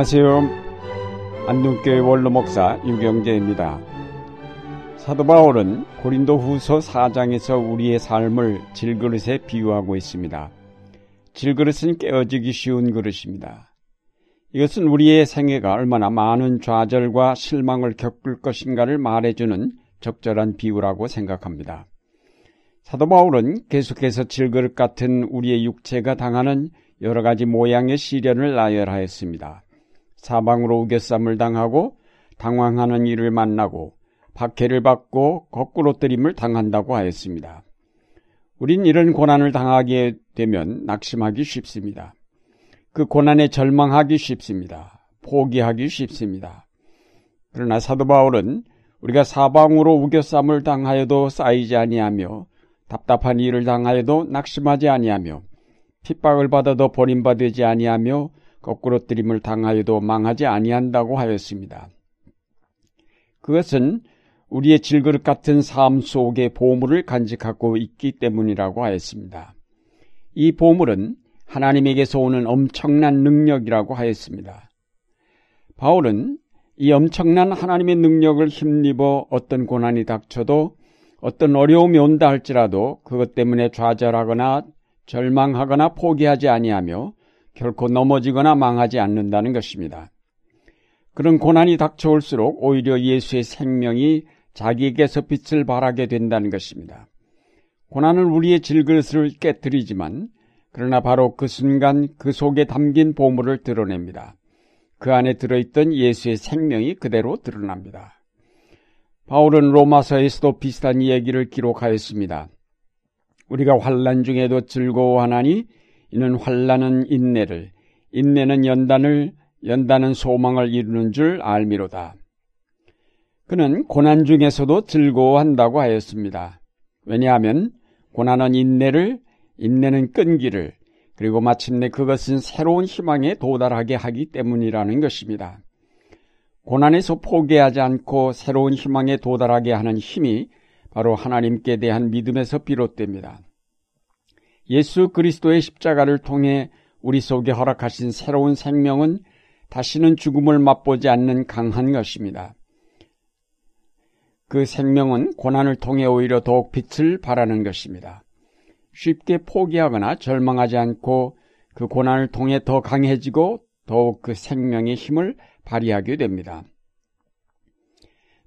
안녕하세요. 안동교회 원로 목사 유경재입니다. 사도 바울은 고린도 후서 4장에서 우리의 삶을 질그릇에 비유하고 있습니다. 질그릇은 깨어지기 쉬운 그릇입니다. 이것은 우리의 생애가 얼마나 많은 좌절과 실망을 겪을 것인가를 말해주는 적절한 비유라고 생각합니다. 사도 바울은 계속해서 질그릇 같은 우리의 육체가 당하는 여러 가지 모양의 시련을 나열하였습니다. 사방으로 우겨쌈을 당하고 당황하는 일을 만나고 박해를 받고 거꾸로 뜨림을 당한다고 하였습니다. 우린 이런 고난을 당하게 되면 낙심하기 쉽습니다. 그 고난에 절망하기 쉽습니다. 포기하기 쉽습니다. 그러나 사도 바울은 우리가 사방으로 우겨쌈을 당하여도 쌓이지 아니하며 답답한 일을 당하여도 낙심하지 아니하며 핍박을 받아도 버림받지 아니하며 거꾸로 뜨림을 당하여도 망하지 아니한다고 하였습니다. 그것은 우리의 질그릇 같은 삶 속의 보물을 간직하고 있기 때문이라고 하였습니다. 이 보물은 하나님에게서 오는 엄청난 능력이라고 하였습니다. 바울은 이 엄청난 하나님의 능력을 힘입어 어떤 고난이 닥쳐도 어떤 어려움이 온다 할지라도 그것 때문에 좌절하거나 절망하거나 포기하지 아니하며 결코 넘어지거나 망하지 않는다는 것입니다. 그런 고난이 닥쳐올수록 오히려 예수의 생명이 자기에게서 빛을 발하게 된다는 것입니다. 고난은 우리의 질그릇을 깨뜨리지만 그러나 바로 그 순간 그 속에 담긴 보물을 드러냅니다. 그 안에 들어있던 예수의 생명이 그대로 드러납니다. 바울은 로마서에서도 비슷한 얘기를 기록하였습니다. 우리가 환란 중에도 즐거워하나니 이는 환란은 인내를 인내는 연단을 연단은 소망을 이루는 줄 알미로다. 그는 고난 중에서도 즐거워한다고 하였습니다. 왜냐하면 고난은 인내를 인내는 끈기를 그리고 마침내 그것은 새로운 희망에 도달하게 하기 때문이라는 것입니다. 고난에서 포기하지 않고 새로운 희망에 도달하게 하는 힘이 바로 하나님께 대한 믿음에서 비롯됩니다. 예수 그리스도의 십자가를 통해 우리 속에 허락하신 새로운 생명은 다시는 죽음을 맛보지 않는 강한 것입니다. 그 생명은 고난을 통해 오히려 더욱 빛을 발하는 것입니다. 쉽게 포기하거나 절망하지 않고 그 고난을 통해 더 강해지고 더욱 그 생명의 힘을 발휘하게 됩니다.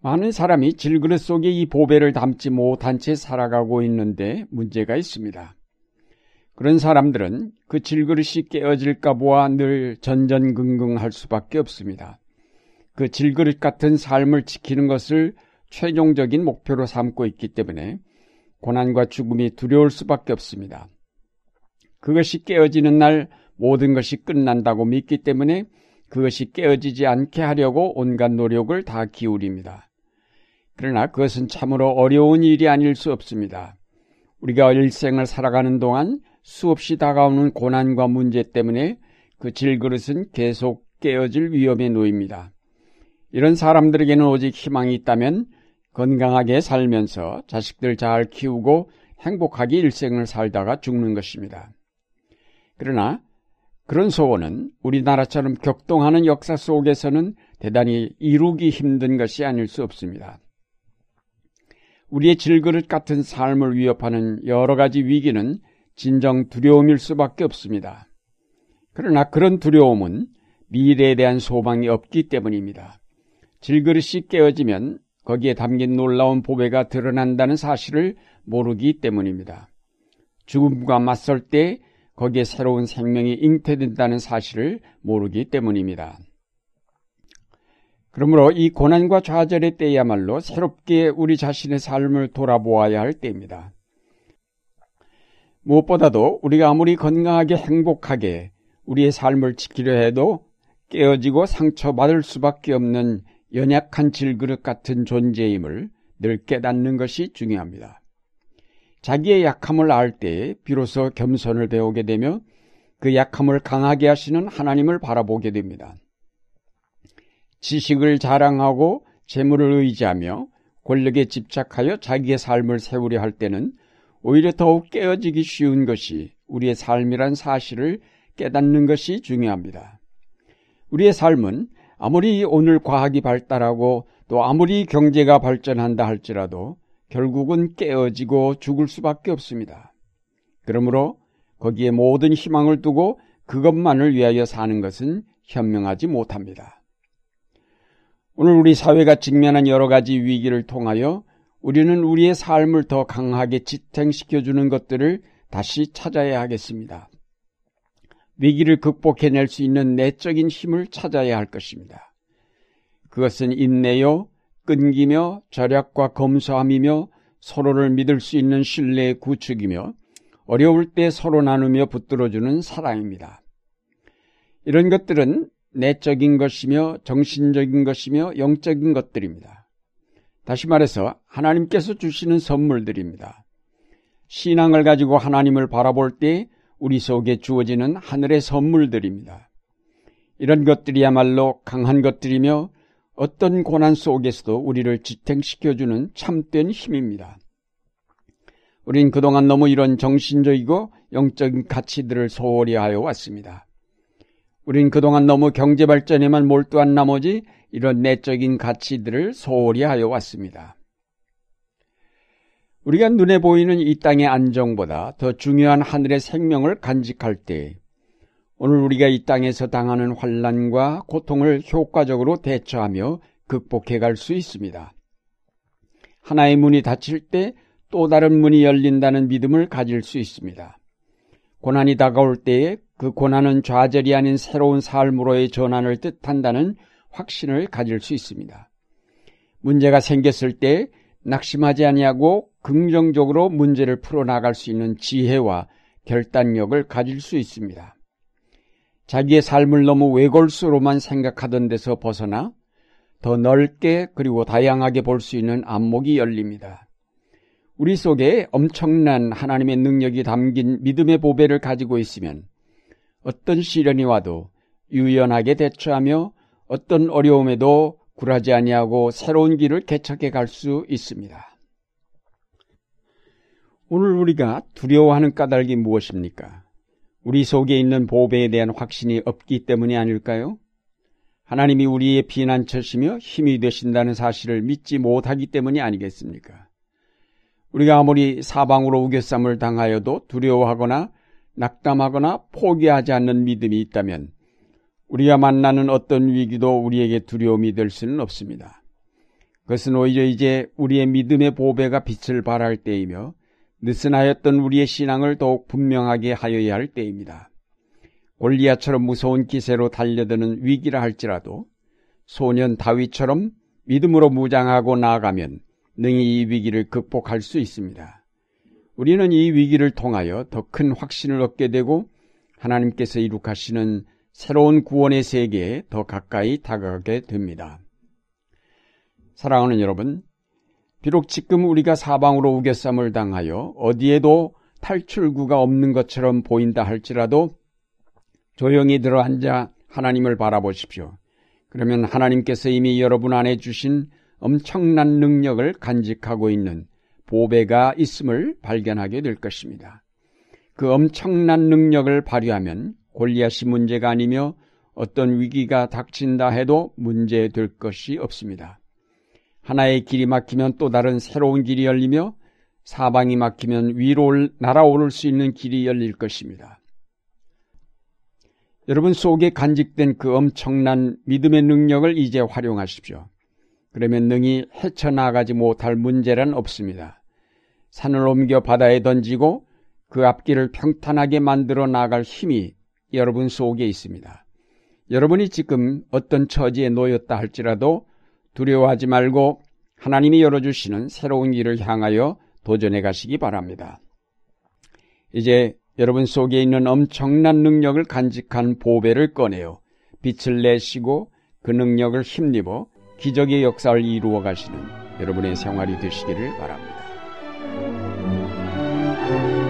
많은 사람이 질그릇 속에 이 보배를 담지 못한 채 살아가고 있는데 문제가 있습니다. 그런 사람들은 그 질그릇이 깨어질까 보아 늘 전전긍긍할 수밖에 없습니다. 그 질그릇 같은 삶을 지키는 것을 최종적인 목표로 삼고 있기 때문에 고난과 죽음이 두려울 수밖에 없습니다. 그것이 깨어지는 날 모든 것이 끝난다고 믿기 때문에 그것이 깨어지지 않게 하려고 온갖 노력을 다 기울입니다. 그러나 그것은 참으로 어려운 일이 아닐 수 없습니다. 우리가 일생을 살아가는 동안 수없이 다가오는 고난과 문제 때문에 그 질그릇은 계속 깨어질 위험에 놓입니다. 이런 사람들에게는 오직 희망이 있다면 건강하게 살면서 자식들 잘 키우고 행복하게 일생을 살다가 죽는 것입니다. 그러나 그런 소원은 우리나라처럼 격동하는 역사 속에서는 대단히 이루기 힘든 것이 아닐 수 없습니다. 우리의 질그릇 같은 삶을 위협하는 여러 가지 위기는 진정 두려움일 수밖에 없습니다. 그러나 그런 두려움은 미래에 대한 소망이 없기 때문입니다. 질그릇이 깨어지면 거기에 담긴 놀라운 보배가 드러난다는 사실을 모르기 때문입니다. 죽음과 맞설 때 거기에 새로운 생명이 잉태된다는 사실을 모르기 때문입니다. 그러므로 이 고난과 좌절의 때야말로 새롭게 우리 자신의 삶을 돌아보아야 할 때입니다. 무엇보다도 우리가 아무리 건강하게 행복하게 우리의 삶을 지키려 해도 깨어지고 상처받을 수밖에 없는 연약한 질그릇 같은 존재임을 늘 깨닫는 것이 중요합니다. 자기의 약함을 알때 비로소 겸손을 배우게 되며 그 약함을 강하게 하시는 하나님을 바라보게 됩니다. 지식을 자랑하고 재물을 의지하며 권력에 집착하여 자기의 삶을 세우려 할 때는 오히려 더욱 깨어지기 쉬운 것이 우리의 삶이란 사실을 깨닫는 것이 중요합니다. 우리의 삶은 아무리 오늘 과학이 발달하고 또 아무리 경제가 발전한다 할지라도 결국은 깨어지고 죽을 수밖에 없습니다. 그러므로 거기에 모든 희망을 두고 그것만을 위하여 사는 것은 현명하지 못합니다. 오늘 우리 사회가 직면한 여러 가지 위기를 통하여 우리는 우리의 삶을 더 강하게 지탱시켜주는 것들을 다시 찾아야 하겠습니다. 위기를 극복해낼 수 있는 내적인 힘을 찾아야 할 것입니다. 그것은 인내요, 끈기며 절약과 검소함이며 서로를 믿을 수 있는 신뢰의 구축이며 어려울 때 서로 나누며 붙들어주는 사랑입니다. 이런 것들은 내적인 것이며 정신적인 것이며 영적인 것들입니다. 다시 말해서 하나님께서 주시는 선물들입니다. 신앙을 가지고 하나님을 바라볼 때 우리 속에 주어지는 하늘의 선물들입니다. 이런 것들이야말로 강한 것들이며 어떤 고난 속에서도 우리를 지탱시켜주는 참된 힘입니다. 우린 그동안 너무 이런 정신적이고 영적인 가치들을 소홀히 하여 왔습니다. 우린 그동안 너무 경제 발전에만 몰두한 나머지 이런 내적인 가치들을 소홀히 하여 왔습니다. 우리가 눈에 보이는 이 땅의 안정보다 더 중요한 하늘의 생명을 간직할 때 오늘 우리가 이 땅에서 당하는 환란과 고통을 효과적으로 대처하며 극복해 갈 수 있습니다. 하나의 문이 닫힐 때 또 다른 문이 열린다는 믿음을 가질 수 있습니다. 고난이 다가올 때에 그 고난은 좌절이 아닌 새로운 삶으로의 전환을 뜻한다는 확신을 가질 수 있습니다. 문제가 생겼을 때 낙심하지 아니하고 긍정적으로 문제를 풀어나갈 수 있는 지혜와 결단력을 가질 수 있습니다. 자기의 삶을 너무 외골수로만 생각하던 데서 벗어나 더 넓게 그리고 다양하게 볼 수 있는 안목이 열립니다. 우리 속에 엄청난 하나님의 능력이 담긴 믿음의 보배를 가지고 있으면 어떤 시련이 와도 유연하게 대처하며 어떤 어려움에도 굴하지 아니하고 새로운 길을 개척해 갈 수 있습니다. 오늘 우리가 두려워하는 까닭이 무엇입니까? 우리 속에 있는 보배에 대한 확신이 없기 때문이 아닐까요? 하나님이 우리의 피난처시며 힘이 되신다는 사실을 믿지 못하기 때문이 아니겠습니까? 우리가 아무리 사방으로 우겨쌈을 당하여도 두려워하거나 낙담하거나 포기하지 않는 믿음이 있다면 우리가 만나는 어떤 위기도 우리에게 두려움이 될 수는 없습니다. 그것은 오히려 이제 우리의 믿음의 보배가 빛을 발할 때이며 느슨하였던 우리의 신앙을 더욱 분명하게 하여야 할 때입니다. 골리아처럼 무서운 기세로 달려드는 위기라 할지라도 소년 다윗처럼 믿음으로 무장하고 나아가면 능히 이 위기를 극복할 수 있습니다. 우리는 이 위기를 통하여 더 큰 확신을 얻게 되고 하나님께서 이룩하시는 새로운 구원의 세계에 더 가까이 다가가게 됩니다. 사랑하는 여러분, 비록 지금 우리가 사방으로 우겨쌈을 당하여 어디에도 탈출구가 없는 것처럼 보인다 할지라도 조용히 들어앉아 하나님을 바라보십시오. 그러면 하나님께서 이미 여러분 안에 주신 엄청난 능력을 간직하고 있는 보배가 있음을 발견하게 될 것입니다. 그 엄청난 능력을 발휘하면 골리앗이 문제가 아니며 어떤 위기가 닥친다 해도 문제될 것이 없습니다. 하나의 길이 막히면 또 다른 새로운 길이 열리며 사방이 막히면 위로 날아오를 수 있는 길이 열릴 것입니다. 여러분 속에 간직된 그 엄청난 믿음의 능력을 이제 활용하십시오. 그러면 능히 헤쳐나가지 못할 문제란 없습니다. 산을 옮겨 바다에 던지고 그 앞길을 평탄하게 만들어 나갈 힘이 여러분 속에 있습니다. 여러분이 지금 어떤 처지에 놓였다 할지라도 두려워하지 말고 하나님이 열어주시는 새로운 길을 향하여 도전해 가시기 바랍니다. 이제 여러분 속에 있는 엄청난 능력을 간직한 보배를 꺼내어 빛을 내시고 그 능력을 힘입어 기적의 역사를 이루어 가시는 여러분의 생활이 되시기를 바랍니다. thank you